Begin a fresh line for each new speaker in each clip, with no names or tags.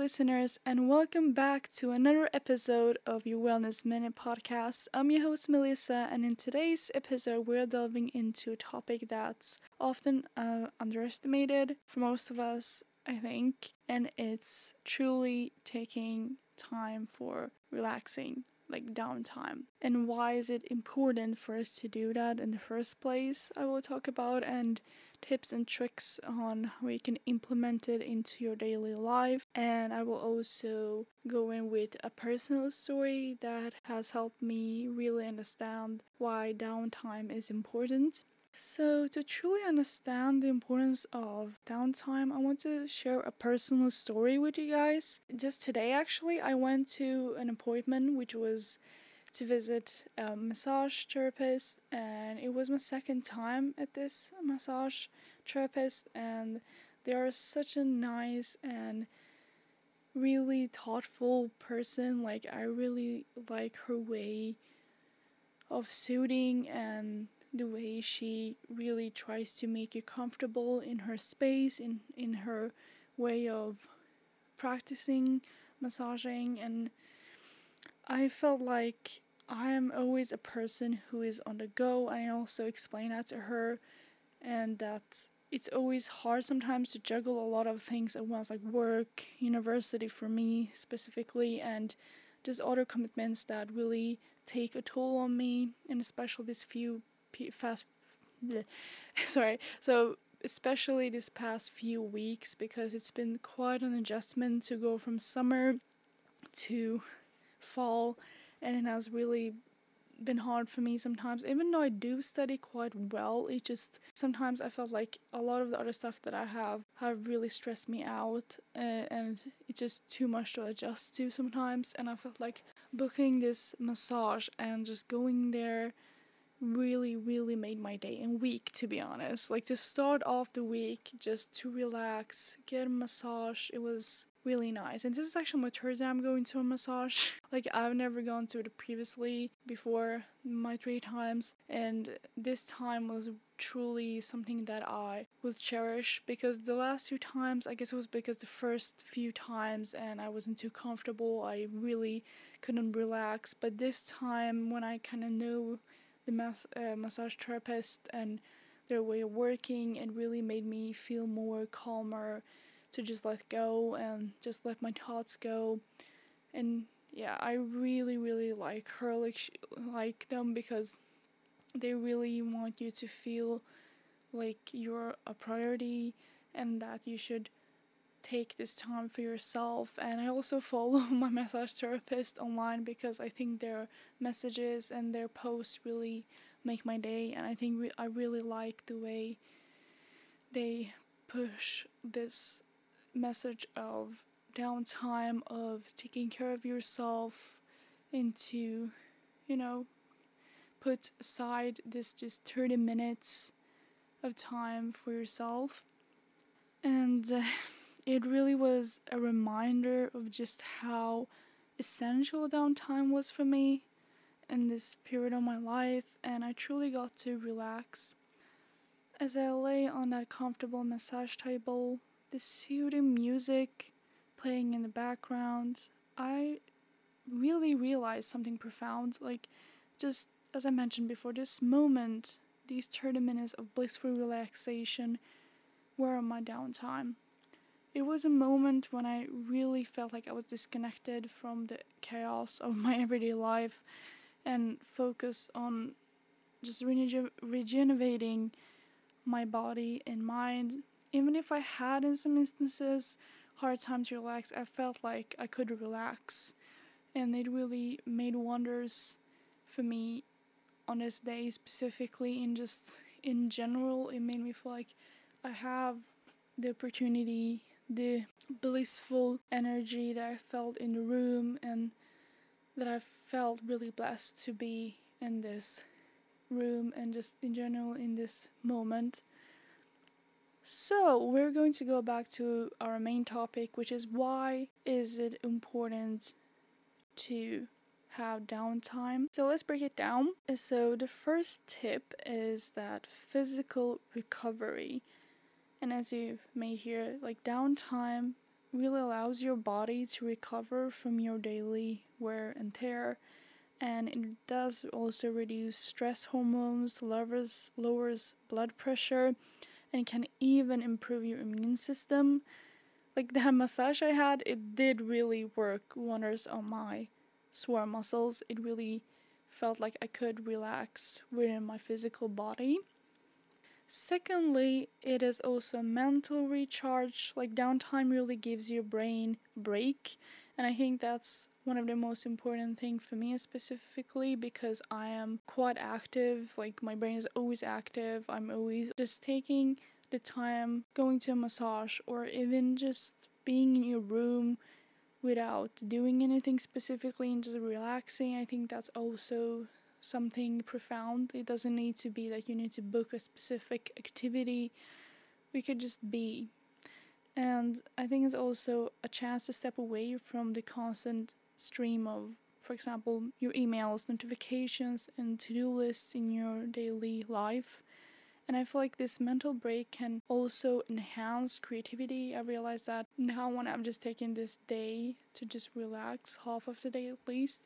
listeners, and welcome back to another episode of your Wellness Minute podcast. I'm your host, Melissa, and in today's episode, we're delving into a topic that's often uh, underestimated for most of us, I think, and it's truly taking time for relaxing like downtime. And why is it important for us to do that in the first place i will talk about and tips and tricks on how you can implement it into your daily life. And i will also go in with a personal story that has helped me really understand why downtime is important so, to truly understand the importance of downtime, I want to share a personal story with you guys. Just today, actually, I went to an appointment which was to visit a massage therapist, and it was my second time at this massage therapist, and they are such a nice and really thoughtful person. Like, I really like her way of soothing and the way she really tries to make you comfortable in her space in in her way of practicing massaging and I felt like I am always a person who is on the go. And I also explain that to her and that it's always hard sometimes to juggle a lot of things at once like work, university for me specifically and just other commitments that really take a toll on me and especially these few fast bleh, sorry. So especially this past few weeks because it's been quite an adjustment to go from summer to fall and it has really been hard for me sometimes. Even though i do study quite well it just sometimes i felt like a lot of the other stuff that i have have really stressed me out uh, and it's just too much to adjust to sometimes. And i felt like booking this massage and just going there really really made my day and week to be honest. Like to start off the week just to relax get a massage it was really nice. And this is actually my third time I'm going to a massage. Like i've never gone to it previously before my three times. And this time was truly something that i will cherish because the last few times i guess it was because the first few times and i wasn't too comfortable i really couldn't relax. But this time when i kind of know the mas- uh, massage therapist and their way of working and really made me feel more calmer to just let go and just let my thoughts go. And yeah i really really like her like like them because they really want you to feel like you're a priority and that you should take this time for yourself and i also follow my massage therapist online because i think their messages and their posts really make my day and i think re- i really like the way they push this message of downtime of taking care of yourself into you know put aside this just 30 minutes of time for yourself. And uh, it really was a reminder of just how essential downtime was for me in this period of my life, and I truly got to relax. As I lay on that comfortable massage table, the soothing music playing in the background, I really realized something profound. Like, just as I mentioned before, this moment, these 30 minutes of blissful relaxation were my downtime. It was a moment when I really felt like I was disconnected from the chaos of my everyday life and focus on just regenerating my body and mind. Even if I had, in some instances, hard time to relax, I felt like I could relax. And it really made wonders for me on this day specifically and just in general it made me feel like I have the opportunity the blissful energy that I felt in the room and that I felt really blessed to be in this room and just in general in this moment. So, we're going to go back to our main topic, which is why is it important to have downtime? So, let's break it down. So, the first tip is that physical recovery and as you may hear, like downtime really allows your body to recover from your daily wear and tear and it does also reduce stress hormones, lowers lowers blood pressure, and can even improve your immune system. Like that massage I had, it did really work wonders on my sore muscles. It really felt like I could relax within my physical body. Secondly, it is also mental recharge. Like downtime really gives your brain break, and I think that's one of the most important thing for me specifically because I am quite active. Like my brain is always active. I'm always just taking the time going to a massage or even just being in your room without doing anything specifically and just relaxing. I think that's also something profound. It doesn't need to be that you need to book a specific activity. We could just be. And I think it's also a chance to step away from the constant stream of, for example, your emails, notifications, and to do lists in your daily life. And I feel like this mental break can also enhance creativity. I realized that now when I'm just taking this day to just relax, half of the day at least,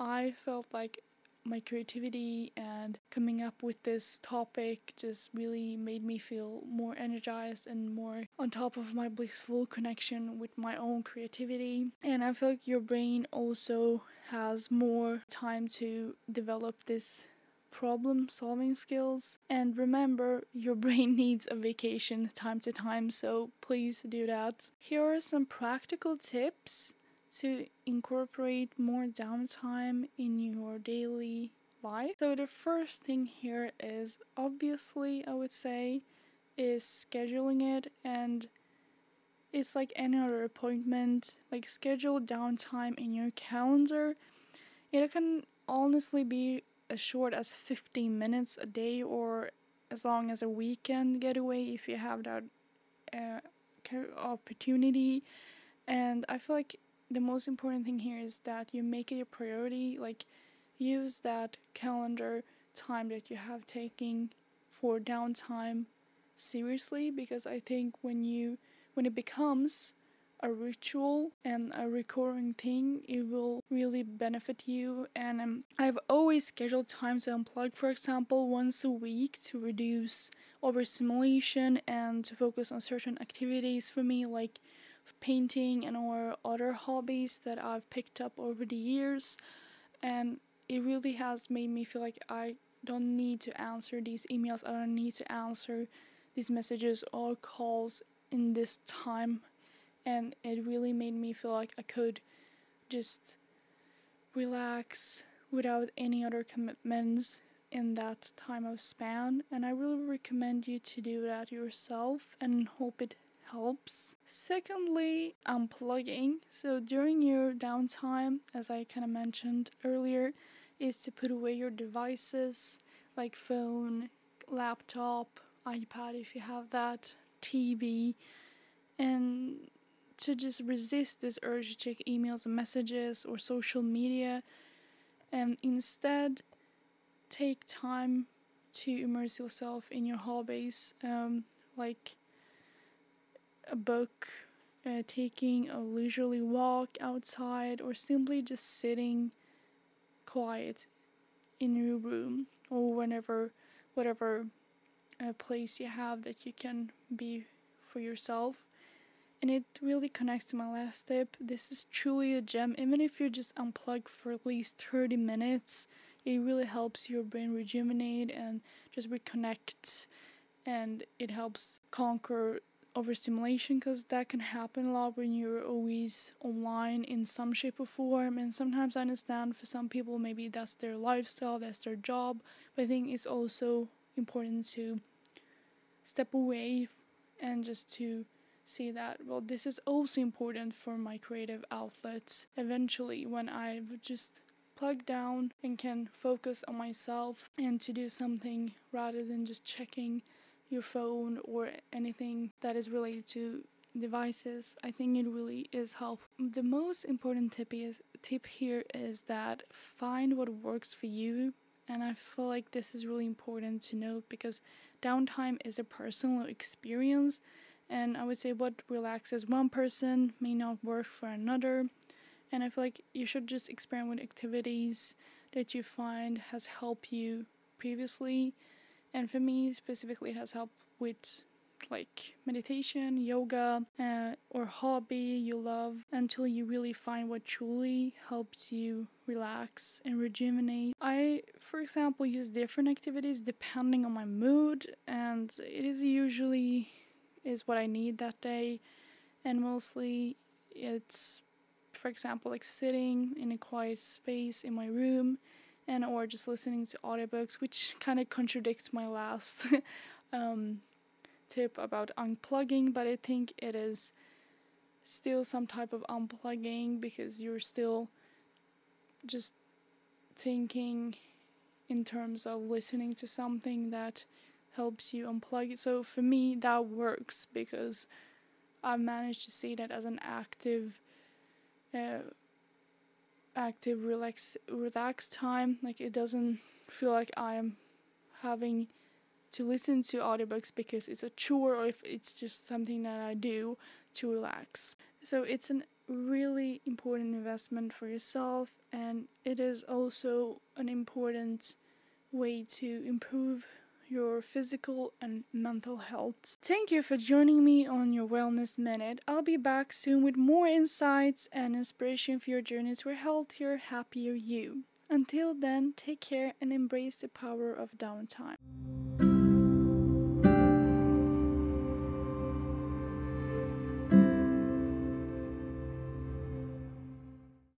I felt like my creativity and coming up with this topic just really made me feel more energized and more on top of my blissful connection with my own creativity. And I feel like your brain also has more time to develop this problem solving skills. And remember, your brain needs a vacation time to time, so please do that. Here are some practical tips to incorporate more downtime in your daily life. So the first thing here is obviously I would say is scheduling it and it's like any other appointment, like schedule downtime in your calendar. It can honestly be as short as 15 minutes a day or as long as a weekend getaway if you have that uh, opportunity. And I feel like the most important thing here is that you make it a priority like use that calendar time that you have taking for downtime seriously because i think when you when it becomes a ritual and a recurring thing it will really benefit you. And um, i've always scheduled time to unplug for example once a week to reduce overstimulation and to focus on certain activities for me like painting and or other hobbies that I've picked up over the years. And it really has made me feel like I don't need to answer these emails. I don't need to answer these messages or calls in this time. And it really made me feel like I could just relax without any other commitments in that time of span. And I really recommend you to do that yourself and hope it helps. Secondly, unplugging. So during your downtime, as I kind of mentioned earlier, is to put away your devices like phone, laptop, iPad if you have that, TV, and to just resist this urge to check emails and messages or social media and instead take time to immerse yourself in your hobbies um, like a book, uh, taking a leisurely walk outside, or simply just sitting quiet in your room or whenever, whatever uh, place you have that you can be for yourself. And it really connects to my last tip. This is truly a gem. Even if you just unplug for at least 30 minutes, it really helps your brain rejuvenate and just reconnect. And it helps conquer overstimulation because that can happen a lot when you're always online in some shape or form. And sometimes i understand for some people maybe that's their lifestyle that's their job. But i think it's also important to step away and just to see that well this is also important for my creative outlets. Eventually when i've just plugged down and can focus on myself and to do something rather than just checking your phone or anything that is related to devices i think it really is helpful the most important tip is tip here is that find what works for you and i feel like this is really important to note because downtime is a personal experience And I would say what relaxes one person may not work for another. And I feel like you should just experiment with activities that you find has helped you previously. And for me specifically, it has helped with like meditation, yoga, uh, or hobby you love until you really find what truly helps you relax and rejuvenate. I, for example, use different activities depending on my mood, and it is usually is what I need that day, and mostly it's, for example, like sitting in a quiet space in my room and or just listening to audiobooks which kind of contradicts my last um, tip about unplugging, but I think it is still some type of unplugging because you're still just thinking in terms of listening to something that helps you unplug. It. So for me, that works because I've managed to see that as an active, uh, active relax relax time. Like it doesn't feel like I am having to listen to audiobooks because it's a chore or if it's just something that I do to relax. So it's a really important investment for yourself and it is also an important way to improve your physical and mental health. Thank you for joining me on your Wellness Minute. I'll be back soon with more insights and inspiration for your journey to a healthier, happier you. Until then, take care and embrace the power of downtime.